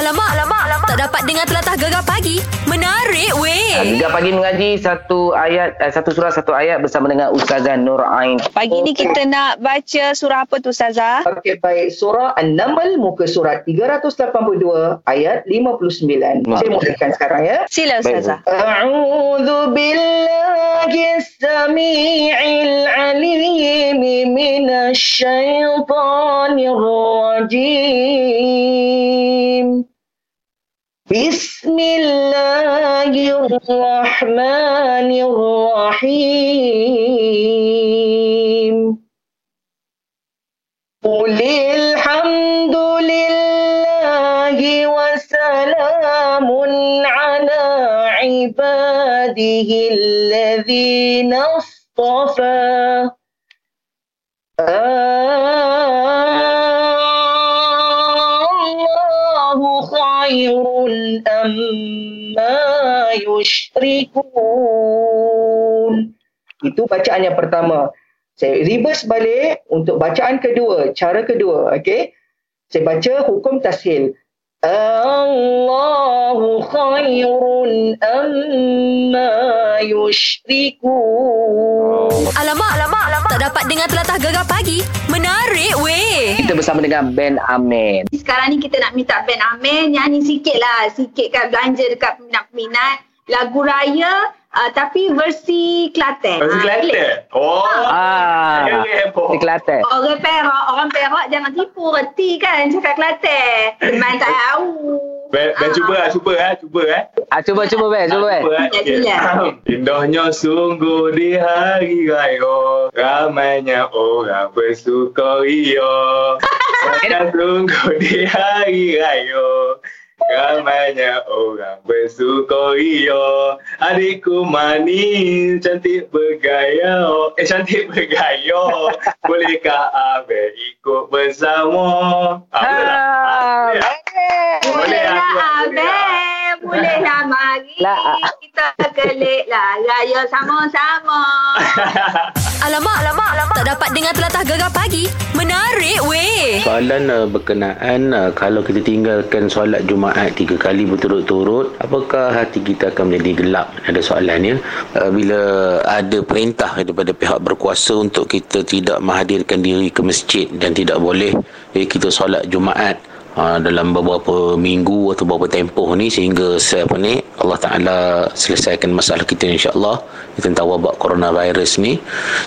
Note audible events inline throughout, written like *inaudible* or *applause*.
Alamak, alamak, alamak. Tak dapat dengar telatah gegar pagi. Menarik, weh. Ah, gegar pagi mengaji satu ayat, eh, satu surah, satu ayat bersama dengan Ustazah Nur Ain. Pagi okay. ni kita nak baca surah apa tu, Ustazah? Okey, baik. Surah An-Naml, muka surat 382, ayat 59. Maaf. Saya mulakan sekarang, ya. Sila, Ustazah. A'udhu billahi sami'il alimi minasyaitanirrojim. بسم الله الرحمن الرحيم. قل الحمد لله وسلام على عباده الذين اصطفى. خير أما يشركون Itu bacaan yang pertama. Saya reverse balik untuk bacaan kedua, cara kedua, okey? Saya baca hukum tashil. Allahu khairun amma yushrikun. Alamak, alamak, alamak. Tak dapat dengar telatah gegar pagi. Menarik weh. Kita bersama dengan Ben Amin. Sekarang ni kita nak minta Ben Amir nyanyi sikit lah. Sikit kan belanja dekat peminat-peminat. Lagu raya uh, tapi versi Kelantan. Versi Ah? Kelantan. Oh. Ah, di Kelantan. Orang Perak, orang Perak jangan tipu reti kan cakap Kelantan. Memang tak tahu. Ben, ben Ah. cuba lah, cuba lah, cuba eh. Ah, cuba cuba Ben, cuba Ben. Cuba, eh. Ya. Indahnya sungguh di hari raya Ramainya orang bersukaria Sangat *laughs* sungguh di hari raya Ramainya orang bersukaria Adikku manis, cantik bergaya Eh, cantik bergaya *laughs* Bolehkah Abel ikut bersama? Ah, lah, lah boleh lah. Abel. Boleh lah mari. Lah. Kita kelik lah raya sama-sama. *laughs* Alamak, alamak, alamak. Tak dapat dengar telatah gegar pagi. Menarik weh. Soalan uh, berkenaan uh, kalau kita tinggalkan solat Jumaat tiga kali berturut-turut, apakah hati kita akan menjadi gelap? Ada soalannya. Uh, bila ada perintah daripada pihak berkuasa untuk kita tidak menghadirkan diri ke masjid dan tidak boleh eh, kita solat Jumaat uh, dalam beberapa minggu atau beberapa tempoh ni sehingga se- apa ni Allah Taala selesaikan masalah kita insya-Allah tentang wabak coronavirus ni.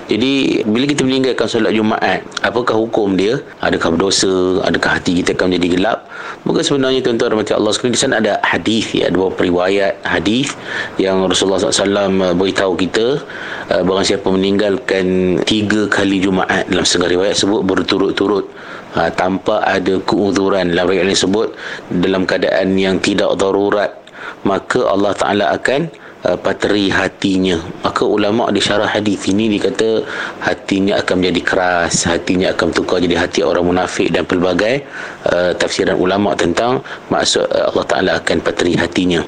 Jadi bila kita meninggalkan solat Jumaat, apakah hukum dia? Adakah berdosa? Adakah hati kita akan menjadi gelap? Maka sebenarnya tuan-tuan rahmati Allah sekalian di sana ada hadis ya, ada beberapa riwayat hadis yang Rasulullah SAW beritahu kita uh, barang siapa meninggalkan tiga kali Jumaat dalam setengah riwayat sebut berturut-turut ha, tanpa ada keuzuran dalam riwayat ini sebut dalam keadaan yang tidak darurat maka Allah Taala akan uh, pateri hatinya. Maka ulama di syarah hadis ini dikata hatinya akan menjadi keras hatinya akan tukar jadi hati orang munafik dan pelbagai uh, tafsiran ulama tentang maksud uh, Allah Taala akan pateri hatinya.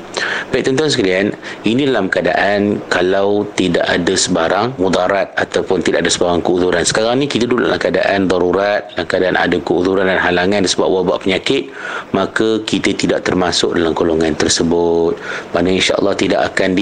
Baik tuan-tuan sekalian ini dalam keadaan kalau tidak ada sebarang mudarat ataupun tidak ada sebarang keuzuran. Sekarang ni kita duduk dalam keadaan darurat dalam keadaan ada keuzuran dan halangan disebab wabak penyakit maka kita tidak termasuk dalam golongan tersebut. Mana insyaAllah tidak akan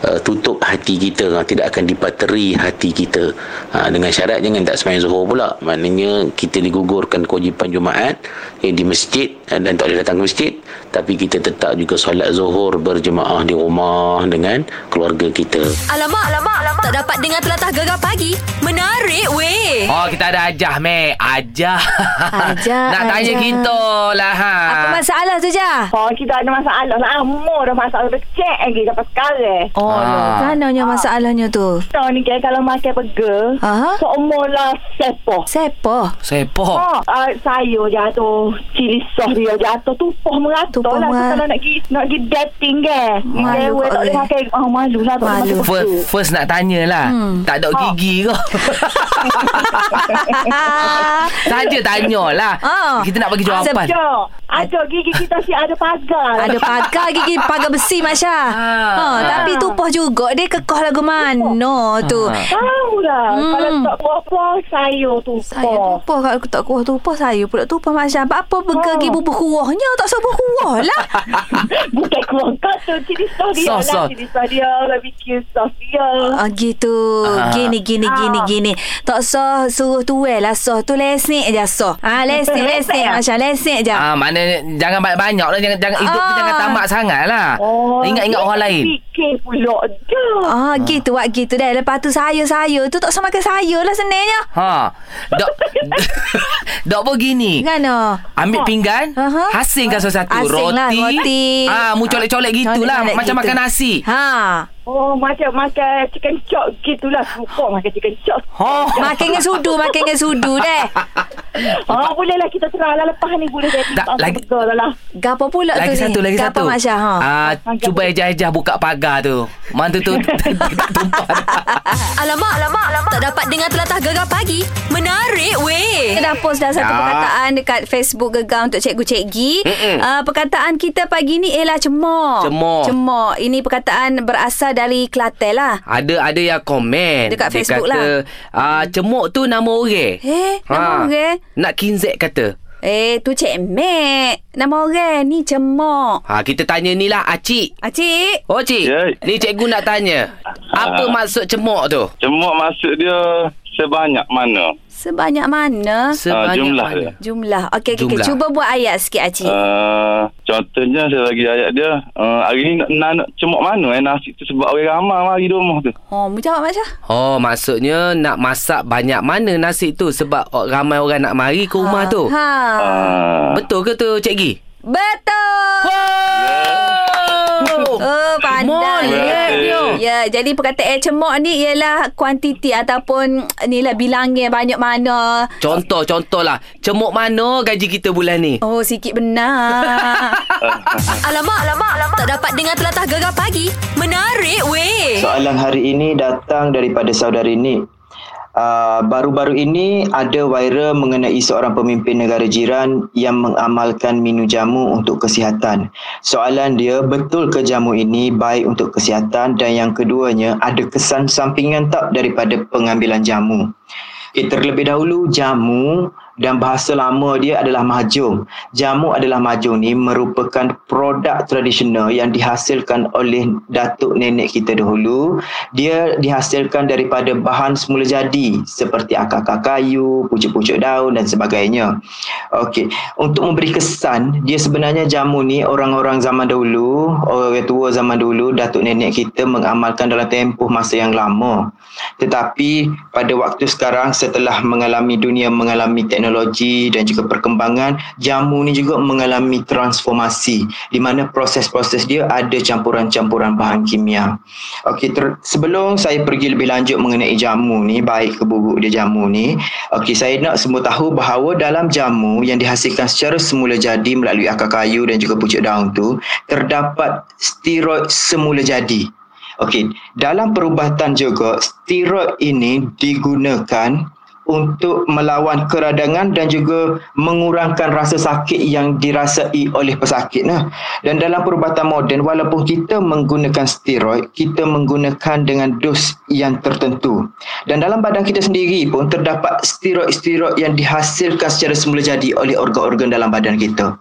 ditutup hati kita ha, tidak akan dipateri hati kita. Ha, dengan syarat jangan tak semayang zuhur pula. Maknanya kita digugurkan kewajipan Jumaat eh, di masjid eh, dan tak boleh datang ke masjid tapi kita tetap juga solat zuhur berjemaah di rumah dengan keluarga kita Alamak, alamak, alamak. Tak dapat dengar telatah gegar pagi. Menarik weh. Oh kita ada Ajah Mek Ajah Ajah, Nak tanya Ajah. kita lah ha. Apa masalah tu Jah? Oh, kita ada masalah lama dah masalah becek lagi sampai sekarang. Oh, Ah. Mananya masalahnya tu? So ni kan kalau makan burger, Aha. seumur lah sepo. Siapa? Sepo Oh, uh, sayur jatuh, cili sos dia jatuh, tupuh meratus Tupuh lah. Tu Kalau nak pergi, nak pergi dating kan. Malu Dewe kau tak boleh makan. Oh, malu lah. tak Malu. First, first nak tanya lah Hmm. Tak ada gigi ke *laughs* Saja tanya lah Ah. Kita nak bagi jawapan Jom. Ada gigi kita si ada pagar. Ada pagar gigi pagar besi Mak Syah. Ha, tapi tupoh juga dia kekoh lagu mana tu. Ha. Tahu lah. Hmm. Kalau tak apa-apa, sayur tu. Saya tupoh kalau aku tak kuah tupoh saya pula tupoh Mak Syah. Apa pergi Oh. bubur kuahnya tak sebut kuah lah. *laughs* Bukan keluar kau tu. Cili sos dia Sos, sos. lah. Cili sos dia. Barbecue sos dia. Ah, gitu. Ah. Gini gini Ah. gini gini. Tak sah suruh tuel lah sah tu lesik je sah. Ah lesik lesik Masya lesik je. Ah, mana jangan banyak-banyak lah. Jangan, jangan hidup tu Ah. jangan tamak sangat lah. Oh, Ingat-ingat dia orang lain. Fikir pula dah. Ah gitu wak gitu dah. Lepas tu saya saya tu tak sama makan saya lah senangnya. Ha. *laughs* Dok Dok pun gini. Gana? Ambil pinggan, Aha. hasingkan satu Asing roti. lah, roti. Ah, mu colek-colek gitulah macam gitu. makan nasi. Ha. Oh, macam makan chicken chop gitulah. Suka makan chicken chop. Oh. Makan dengan sudu, makan dengan sudu deh. *laughs* Ah, boleh lah kita terang lah lepas ni boleh jadi. Tak, lagi- lagi. Lah. Gapo pula Lagi tu satu, ni? lagi satu. Masya ha. Ah, cuba ejah-ejah buka pagar tu. Mantu tu *laughs* tumpah. Alamak, alamak, alamak. Tak dapat dengar telatah gegar pagi. Menarik weh. Kita dah post dah satu Ya. perkataan dekat Facebook Gegar untuk cikgu-cikgi. Mm-mm. Uh, perkataan kita pagi ni ialah cemok. Cemok. Cemok. Ini perkataan berasal dari Kelantan lah. Ada ada yang komen Dekat Dia Facebook kata, lah. ah, Cemok tu nama orang Eh, nama orang? Nak kinzek kata Eh, tu Cik Mek. Nama orang ni cemok. ha, Kita tanya ni lah Acik Acik. Oh cik Ya. Ni cikgu nak tanya Apa Ah. maksud cemok tu? Cemok maksud dia sebanyak mana? Sebanyak mana? Sebanyak jumlah mana? dia. Jumlah. Okey, okey. Jumlah. Okay. Cuba buat ayat sikit, Acik. Uh, contohnya saya bagi ayat dia. Uh, hari ni nak, nak, nak cemok mana eh nasi tu sebab orang ramai mari rumah tu. Oh, Mak Syah. Oh maksudnya nak masak banyak mana nasi tu Sebab ramai orang nak mari ke rumah tu Ha. Uh, Betul ke tu cikgi? Betul. Wow Oh, pandai. Molek dia Ya, jadi perkataan cemok ni ialah kuantiti ataupun ni lah bilangnya banyak mana. Contoh, contoh lah Cemok mana gaji kita bulan ni? Oh, sikit benar. *laughs* Alamak, alamak, alamak. Tak dapat dengar telatah gegar pagi. Menarik weh. Soalan hari ini datang daripada saudari Nik. Uh, baru-baru ini ada viral mengenai seorang pemimpin negara jiran yang mengamalkan minum jamu untuk kesihatan. Soalan dia, betul ke jamu ini baik untuk kesihatan dan yang keduanya ada kesan sampingan tak daripada pengambilan jamu? Okay, terlebih dahulu jamu dan bahasa lama dia adalah mahjong. Jamu adalah mahjong ni merupakan produk tradisional yang dihasilkan oleh datuk nenek kita dahulu. Dia dihasilkan daripada bahan semula jadi seperti akar-akar kayu, pucuk-pucuk daun dan sebagainya. Okey, untuk memberi kesan, dia sebenarnya jamu ni orang-orang zaman dahulu, orang tua zaman dahulu, datuk nenek kita mengamalkan dalam tempoh masa yang lama. Tetapi pada waktu sekarang setelah mengalami dunia mengalami teknologi dan juga perkembangan, jamu ni juga mengalami transformasi di mana proses-proses dia ada campuran-campuran bahan kimia. Okey, ter- sebelum saya pergi lebih lanjut mengenai jamu ni, baik ke buruk dia jamu ni, okey saya nak semua tahu bahawa dalam jamu yang dihasilkan secara semula jadi melalui akar kayu dan juga pucuk daun tu, terdapat steroid semula jadi. Okey, dalam perubatan juga steroid ini digunakan untuk melawan keradangan dan juga mengurangkan rasa sakit yang dirasai oleh pesakit nah. Dan dalam perubatan moden walaupun kita menggunakan steroid, kita menggunakan dengan dos yang tertentu. Dan dalam badan kita sendiri pun terdapat steroid-steroid yang dihasilkan secara semula jadi oleh organ-organ dalam badan kita.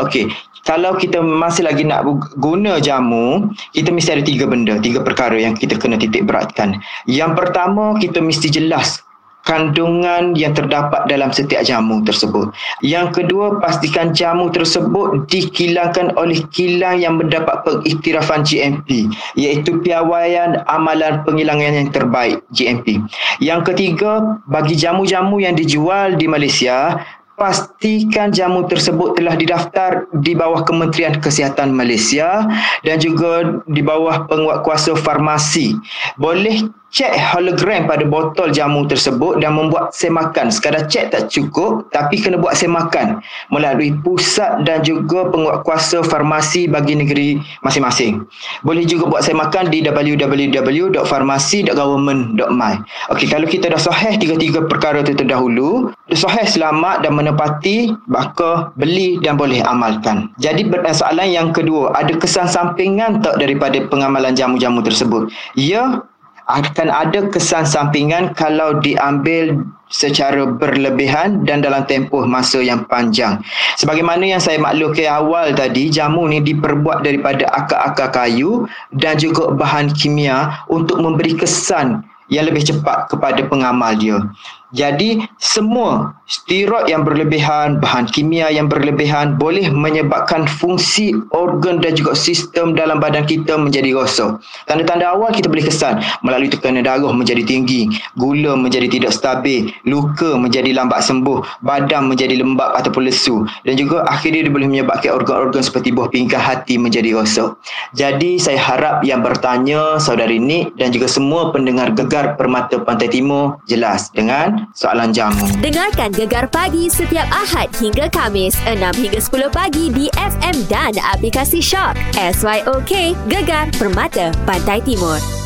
Okey, kalau kita masih lagi nak guna jamu, kita mesti ada tiga benda, tiga perkara yang kita kena titik beratkan. Yang pertama, kita mesti jelas kandungan yang terdapat dalam setiap jamu tersebut. Yang kedua, pastikan jamu tersebut dikilangkan oleh kilang yang mendapat pengiktirafan GMP, iaitu piawaian amalan pengilangan yang terbaik GMP. Yang ketiga, bagi jamu-jamu yang dijual di Malaysia, pastikan jamu tersebut telah didaftar di bawah Kementerian Kesihatan Malaysia dan juga di bawah penguatkuasa farmasi. Boleh cek hologram pada botol jamu tersebut dan membuat semakan. Sekadar cek tak cukup tapi kena buat semakan melalui pusat dan juga penguatkuasa farmasi bagi negeri masing-masing. Boleh juga buat semakan di www.farmasi.government.my. Okey, kalau kita dah sahih tiga-tiga perkara itu terdahulu, dah sahih selamat dan menepati, maka beli dan boleh amalkan. Jadi soalan yang kedua, ada kesan sampingan tak daripada pengamalan jamu-jamu tersebut? Ya, akan ada kesan sampingan kalau diambil secara berlebihan dan dalam tempoh masa yang panjang. Sebagaimana yang saya maklumkan awal tadi, jamu ni diperbuat daripada akar-akar kayu dan juga bahan kimia untuk memberi kesan yang lebih cepat kepada pengamal dia. Jadi semua steroid yang berlebihan, bahan kimia yang berlebihan boleh menyebabkan fungsi organ dan juga sistem dalam badan kita menjadi rosak. Tanda-tanda awal kita boleh kesan melalui tekanan darah menjadi tinggi, gula menjadi tidak stabil, luka menjadi lambat sembuh, badan menjadi lembab ataupun lesu dan juga akhirnya dia boleh menyebabkan organ-organ seperti buah pinggang hati menjadi rosak. Jadi saya harap yang bertanya saudari Nik dan juga semua pendengar gegar Permata Pantai Timur jelas dengan soalan jamu. Dengarkan Gegar Pagi setiap Ahad hingga Kamis 6 hingga 10 pagi di FM dan aplikasi Shock. SYOK Gegar Permata Pantai Timur.